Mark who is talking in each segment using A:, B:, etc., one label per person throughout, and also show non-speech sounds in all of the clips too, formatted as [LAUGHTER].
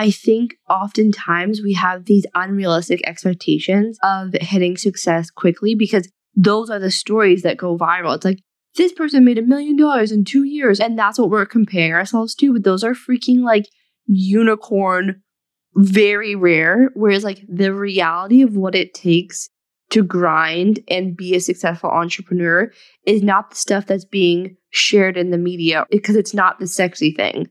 A: I think oftentimes we have these unrealistic expectations of hitting success quickly because those are the stories that go viral. It's like, this person made a million dollars in two years, and that's what we're comparing ourselves to. But those are freaking like unicorn, very rare. Whereas, like, the reality of what it takes to grind and be a successful entrepreneur is not the stuff that's being shared in the media because it's not the sexy thing.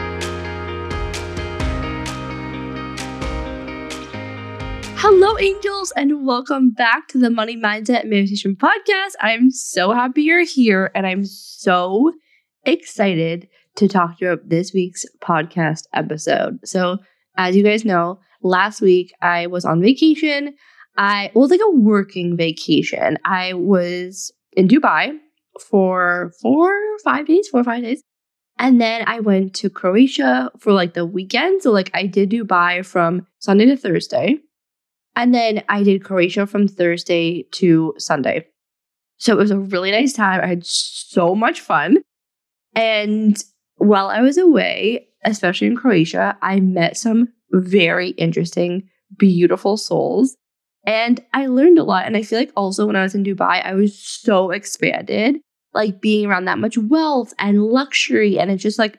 A: Hello, angels, and welcome back to the Money Mindset Meditation Podcast. I'm so happy you're here, and I'm so excited to talk to you about this week's podcast episode. So, as you guys know, last week I was on vacation. I was like a working vacation. I was in Dubai for four, five days, four or five days. And then I went to Croatia for like the weekend. So, like, I did Dubai from Sunday to Thursday. And then I did Croatia from Thursday to Sunday. So it was a really nice time. I had so much fun. And while I was away, especially in Croatia, I met some very interesting, beautiful souls. And I learned a lot. And I feel like also when I was in Dubai, I was so expanded, like being around that much wealth and luxury. And it just like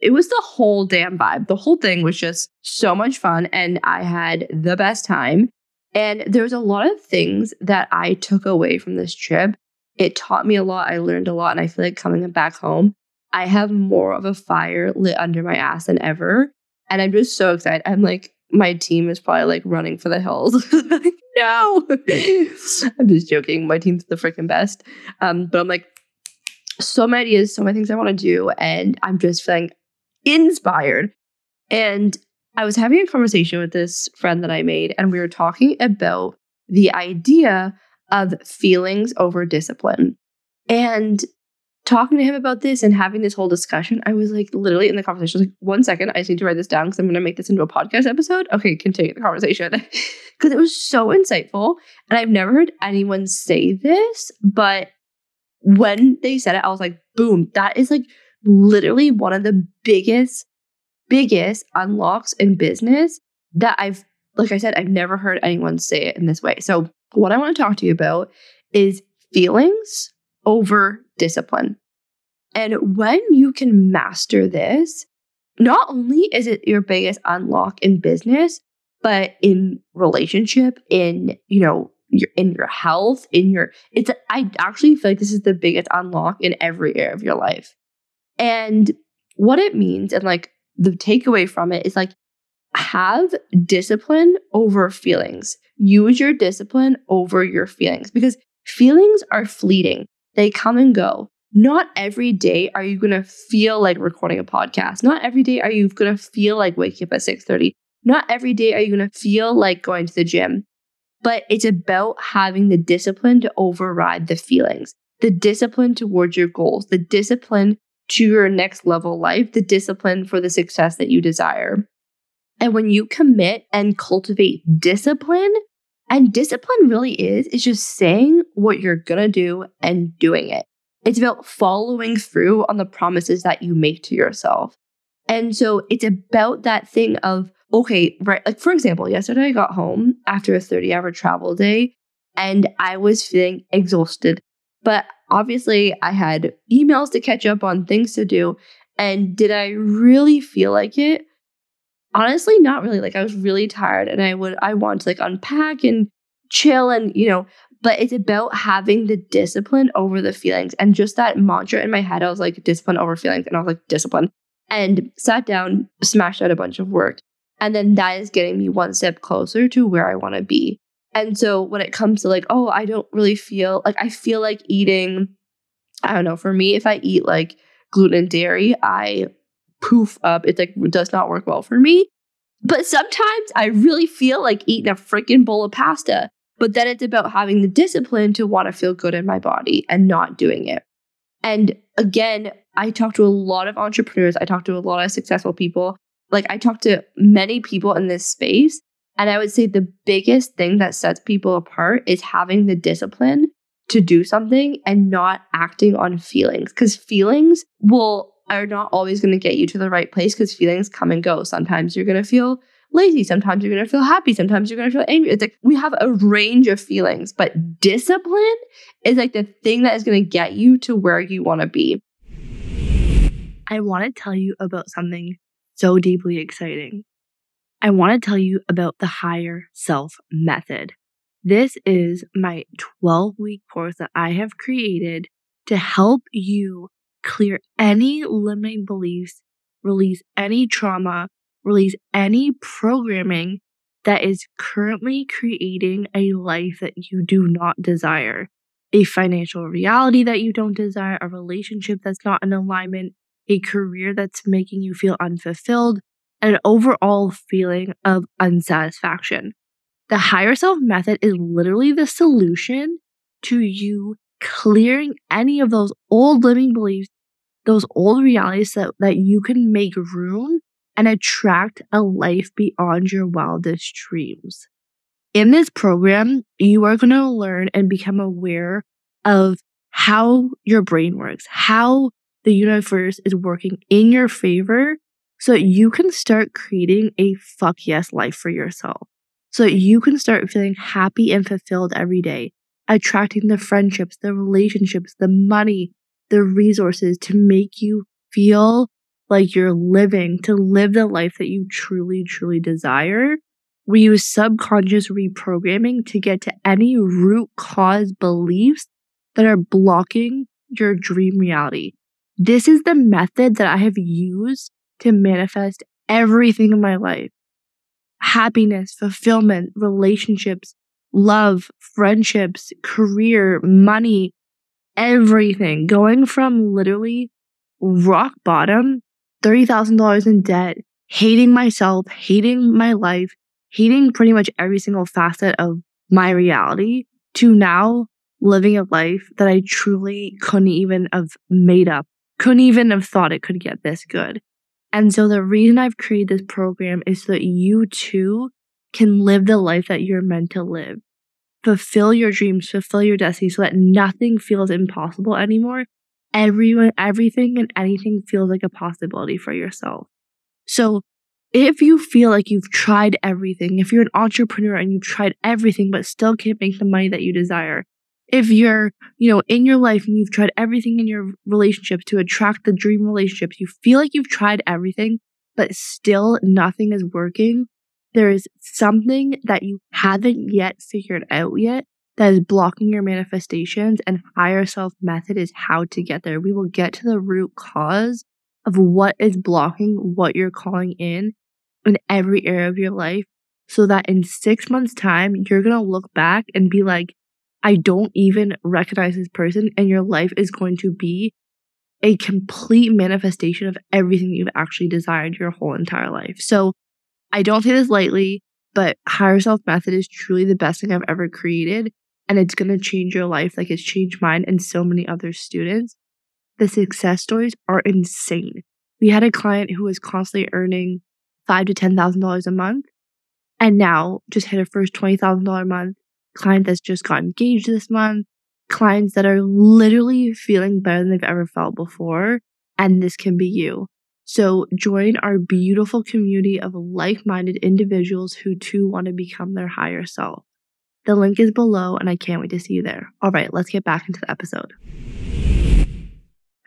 A: it was the whole damn vibe. The whole thing was just so much fun and I had the best time. And there was a lot of things that I took away from this trip. It taught me a lot. I learned a lot. And I feel like coming back home, I have more of a fire lit under my ass than ever. And I'm just so excited. I'm like, my team is probably like running for the hills. [LAUGHS] no, [LAUGHS] I'm just joking. My team's the freaking best. Um, but I'm like, so many ideas, so many things I want to do, and I'm just feeling inspired. And I was having a conversation with this friend that I made, and we were talking about the idea of feelings over discipline. And talking to him about this and having this whole discussion, I was like, literally in the conversation, like, one second, I just need to write this down because I'm going to make this into a podcast episode. Okay, continue the conversation. [LAUGHS] Because it was so insightful. And I've never heard anyone say this, but when they said it, I was like, boom, that is like literally one of the biggest, biggest unlocks in business that I've, like I said, I've never heard anyone say it in this way. So, what I want to talk to you about is feelings over discipline. And when you can master this, not only is it your biggest unlock in business, but in relationship, in, you know, your in your health, in your it's I actually feel like this is the biggest unlock in every area of your life. And what it means and like the takeaway from it is like have discipline over feelings. Use your discipline over your feelings because feelings are fleeting. They come and go. Not every day are you going to feel like recording a podcast. Not every day are you going to feel like waking up at 6:30. Not every day are you going to feel like going to the gym but it's about having the discipline to override the feelings, the discipline towards your goals, the discipline to your next level life, the discipline for the success that you desire. And when you commit and cultivate discipline, and discipline really is, is just saying what you're gonna do and doing it. It's about following through on the promises that you make to yourself. And so it's about that thing of okay, right. Like, for example, yesterday I got home after a 30 hour travel day and I was feeling exhausted. But obviously, I had emails to catch up on, things to do. And did I really feel like it? Honestly, not really. Like, I was really tired and I would, I want to like unpack and chill and, you know, but it's about having the discipline over the feelings. And just that mantra in my head, I was like, discipline over feelings. And I was like, discipline. And sat down, smashed out a bunch of work. And then that is getting me one step closer to where I want to be. And so when it comes to like, oh, I don't really feel like I feel like eating, I don't know, for me, if I eat like gluten and dairy, I poof up. It like does not work well for me. But sometimes I really feel like eating a freaking bowl of pasta. But then it's about having the discipline to want to feel good in my body and not doing it. And again, I talk to a lot of entrepreneurs, I talk to a lot of successful people. Like I talk to many people in this space. And I would say the biggest thing that sets people apart is having the discipline to do something and not acting on feelings because feelings will are not always going to get you to the right place because feelings come and go. Sometimes you're going to feel lazy. Sometimes you're going to feel happy. Sometimes you're going to feel angry. It's like we have a range of feelings, but discipline is like the thing that is going to get you to where you want to be. I want to tell you about something so deeply exciting. I want to tell you about the higher self method. This is my 12 week course that I have created to help you clear any limiting beliefs, release any trauma, release any programming that is currently creating a life that you do not desire, a financial reality that you don't desire, a relationship that's not in alignment, a career that's making you feel unfulfilled, an overall feeling of unsatisfaction. The higher self method is literally the solution to you clearing any of those old limiting beliefs, those old realities that, that you can make room and attract a life beyond your wildest dreams. In this program, you are going to learn and become aware of how your brain works, how the universe is working in your favor so that you can start creating a fuck yes life for yourself. So that you can start feeling happy and fulfilled every day, attracting the friendships, the relationships, the money, the resources to make you feel like you're living to live the life that you truly, truly desire. We use subconscious reprogramming to get to any root cause beliefs that are blocking your dream reality. This is the method that I have used to manifest everything in my life happiness, fulfillment, relationships, love, friendships, career, money, everything. Going from literally rock bottom $30,000 in debt, hating myself, hating my life, hating pretty much every single facet of my reality to now living a life that I truly couldn't even have made up, couldn't even have thought it could get this good. And so the reason I've created this program is so that you too can live the life that you're meant to live. Fulfill your dreams, fulfill your destiny so that nothing feels impossible anymore everyone, everything and anything feels like a possibility for yourself. So if you feel like you've tried everything, if you're an entrepreneur and you've tried everything but still can't make the money that you desire, if you're, you know, in your life and you've tried everything in your relationship to attract the dream relationship, you feel like you've tried everything, but still nothing is working, there is something that you haven't yet figured out yet that is blocking your manifestations and higher self method is how to get there. We will get to the root cause of what is blocking what you're calling in in every area of your life so that in six months time, you're going to look back and be like, I don't even recognize this person. And your life is going to be a complete manifestation of everything you've actually desired your whole entire life. So I don't say this lightly, but higher self method is truly the best thing I've ever created and it's going to change your life like it's changed mine and so many other students. The success stories are insane. We had a client who was constantly earning five to ten thousand dollars a month, and now just hit her first twenty thousand dollar month. Client that's just got engaged this month. Clients that are literally feeling better than they've ever felt before, and this can be you. So join our beautiful community of like-minded individuals who too want to become their higher self. The link is below, and I can't wait to see you there. All right, let's get back into the episode.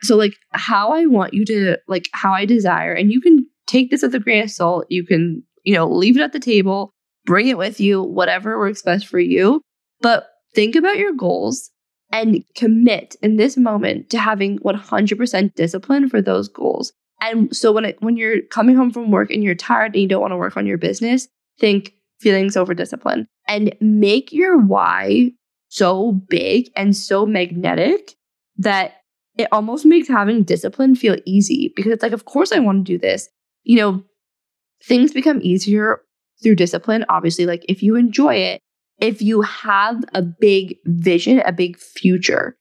A: So, like, how I want you to, like, how I desire, and you can take this with a grain of salt. You can, you know, leave it at the table, bring it with you, whatever works best for you. But think about your goals and commit in this moment to having 100% discipline for those goals. And so when it when you're coming home from work and you're tired and you don't want to work on your business, think feelings over discipline and make your why so big and so magnetic that it almost makes having discipline feel easy because it's like, of course, I want to do this. You know, things become easier through discipline. Obviously, like if you enjoy it if you have a big vision, a big future.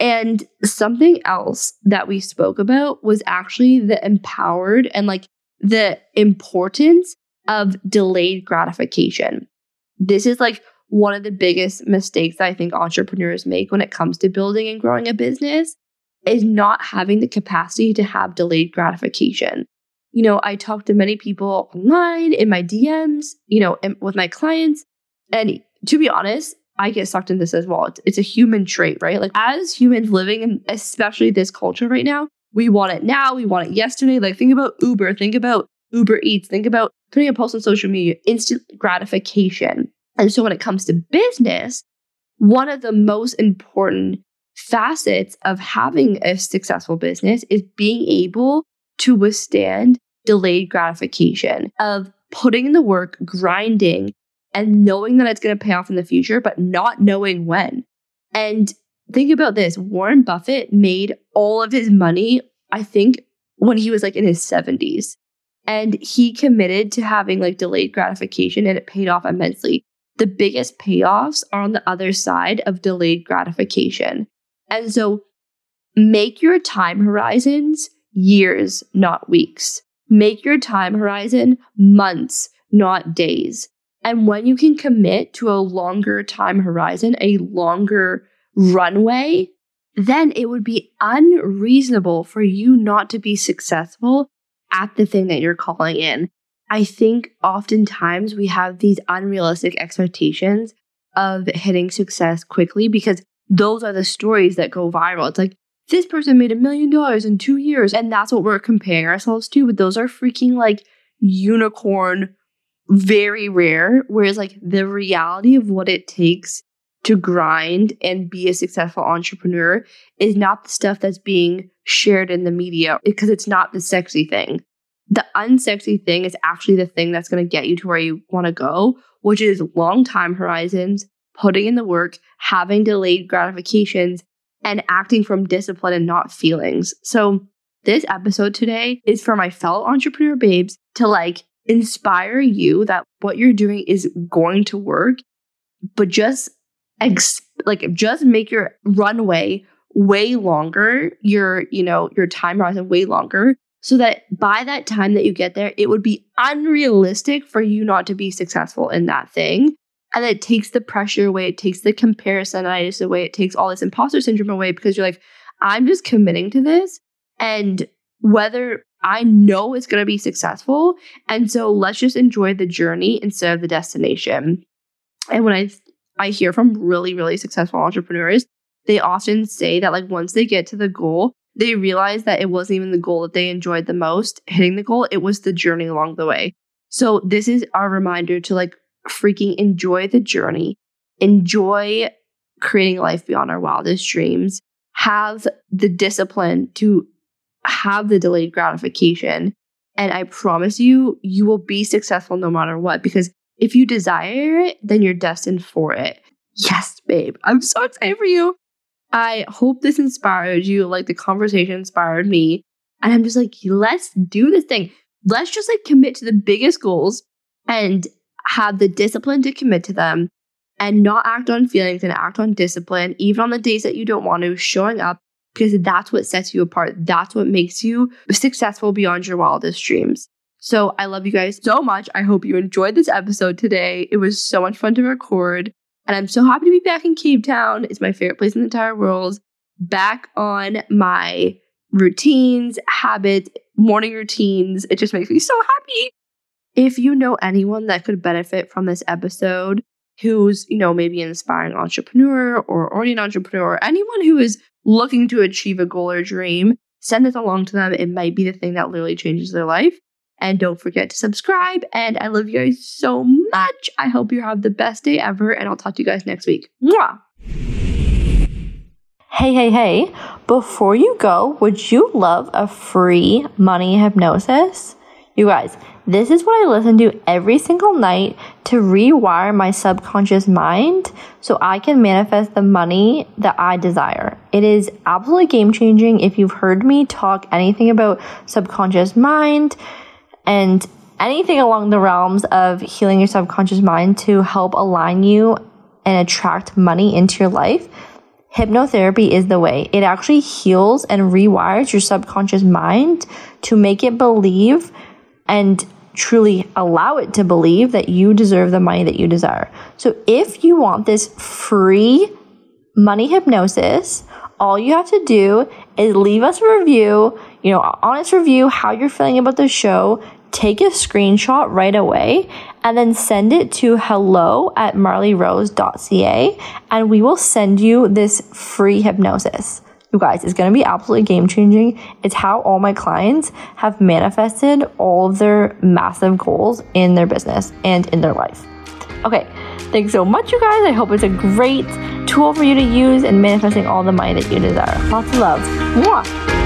A: And something else that we spoke about was actually the empowered and like the importance of delayed gratification. This is like one of the biggest mistakes that I think entrepreneurs make when it comes to building and growing a business is not having the capacity to have delayed gratification. You know, I talk to many people online in my DMs, you know, with my clients. And to be honest, I get sucked into this as well. It's, it's a human trait, right? Like, as humans living in especially this culture right now, we want it now, we want it yesterday. Like, think about Uber, think about Uber Eats, think about putting a post on social media, instant gratification. And so when it comes to business, one of the most important facets of having a successful business is being able to withstand delayed gratification, of putting in the work, grinding, and knowing that it's going to pay off in the future, but not knowing when. And think about this Warren Buffett made all of his money, I think, when he was like in his 70s. And he committed to having like delayed gratification and it paid off immensely. The biggest payoffs are on the other side of delayed gratification. And so make your time horizons years, not weeks. Make your time horizon months, not days. And when you can commit to a longer time horizon, a longer runway, then it would be unreasonable for you not to be successful at the thing that you're calling in. I think oftentimes we have these unrealistic expectations of hitting success quickly because those are the stories that go viral. It's like, this person made a million dollars in two years, and that's what we're comparing ourselves to. But those are freaking like unicorn, very rare. Whereas, like, the reality of what it takes to grind and be a successful entrepreneur is not the stuff that's being shared in the media because it's not the sexy thing. The unsexy thing is actually the thing that's going to get you to where you want to go, which is long time horizons, putting in the work, having delayed gratifications, and acting from discipline and not feelings. So, this episode today is for my fellow entrepreneur babes to like inspire you that what you're doing is going to work, but just ex- like just make your runway way longer, your, you know, your time horizon way longer so that by that time that you get there, it would be unrealistic for you not to be successful in that thing. And it takes the pressure away, it takes the comparisonitis away, it takes all this imposter syndrome away because you're like, I'm just committing to this. And whether I know it's going to be successful. And so let's just enjoy the journey instead of the destination. And when I I hear from really really successful entrepreneurs, they often say that like once they get to the goal, they realize that it wasn't even the goal that they enjoyed the most, hitting the goal, it was the journey along the way. So this is our reminder to like freaking enjoy the journey, enjoy creating life beyond our wildest dreams, have the discipline to have the delayed gratification. And I promise you, you will be successful no matter what. Because if you desire it, then you're destined for it. Yes, babe. I'm so excited for you. I hope this inspired you, like the conversation inspired me. And I'm just like, let's do this thing. Let's just like commit to the biggest goals and have the discipline to commit to them and not act on feelings and act on discipline, even on the days that you don't want to, showing up because that's what sets you apart. That's what makes you successful beyond your wildest dreams. So I love you guys so much. I hope you enjoyed this episode today. It was so much fun to record. And I'm so happy to be back in Cape Town. It's my favorite place in the entire world. Back on my routines, habits, morning routines. It just makes me so happy. If you know anyone that could benefit from this episode, who's, you know, maybe an aspiring entrepreneur or already an entrepreneur, or anyone who is looking to achieve a goal or dream, send this along to them. It might be the thing that literally changes their life. And don't forget to subscribe. And I love you guys so much. I hope you have the best day ever. And I'll talk to you guys next week. Mwah!
B: Hey, hey, hey. Before you go, would you love a free money hypnosis? You guys, this is what I listen to every single night to rewire my subconscious mind so I can manifest the money that I desire. It is absolutely game changing. If you've heard me talk anything about subconscious mind and anything along the realms of healing your subconscious mind to help align you and attract money into your life, hypnotherapy is the way. It actually heals and rewires your subconscious mind to make it believe and truly allow it to believe that you deserve the money that you desire. So if you want this free money hypnosis, all you have to do is leave us a review, you know, honest review, how you're feeling about the show, take a screenshot right away and then send it to hello at marleyrose.ca and we will send you this free hypnosis. You guys, it's going to be absolutely game changing. It's how all my clients have manifested all of their massive goals in their business and in their life. Okay, thanks so much, you guys. I hope it's a great tool for you to use in manifesting all the money that you desire. Lots of love. Mwah.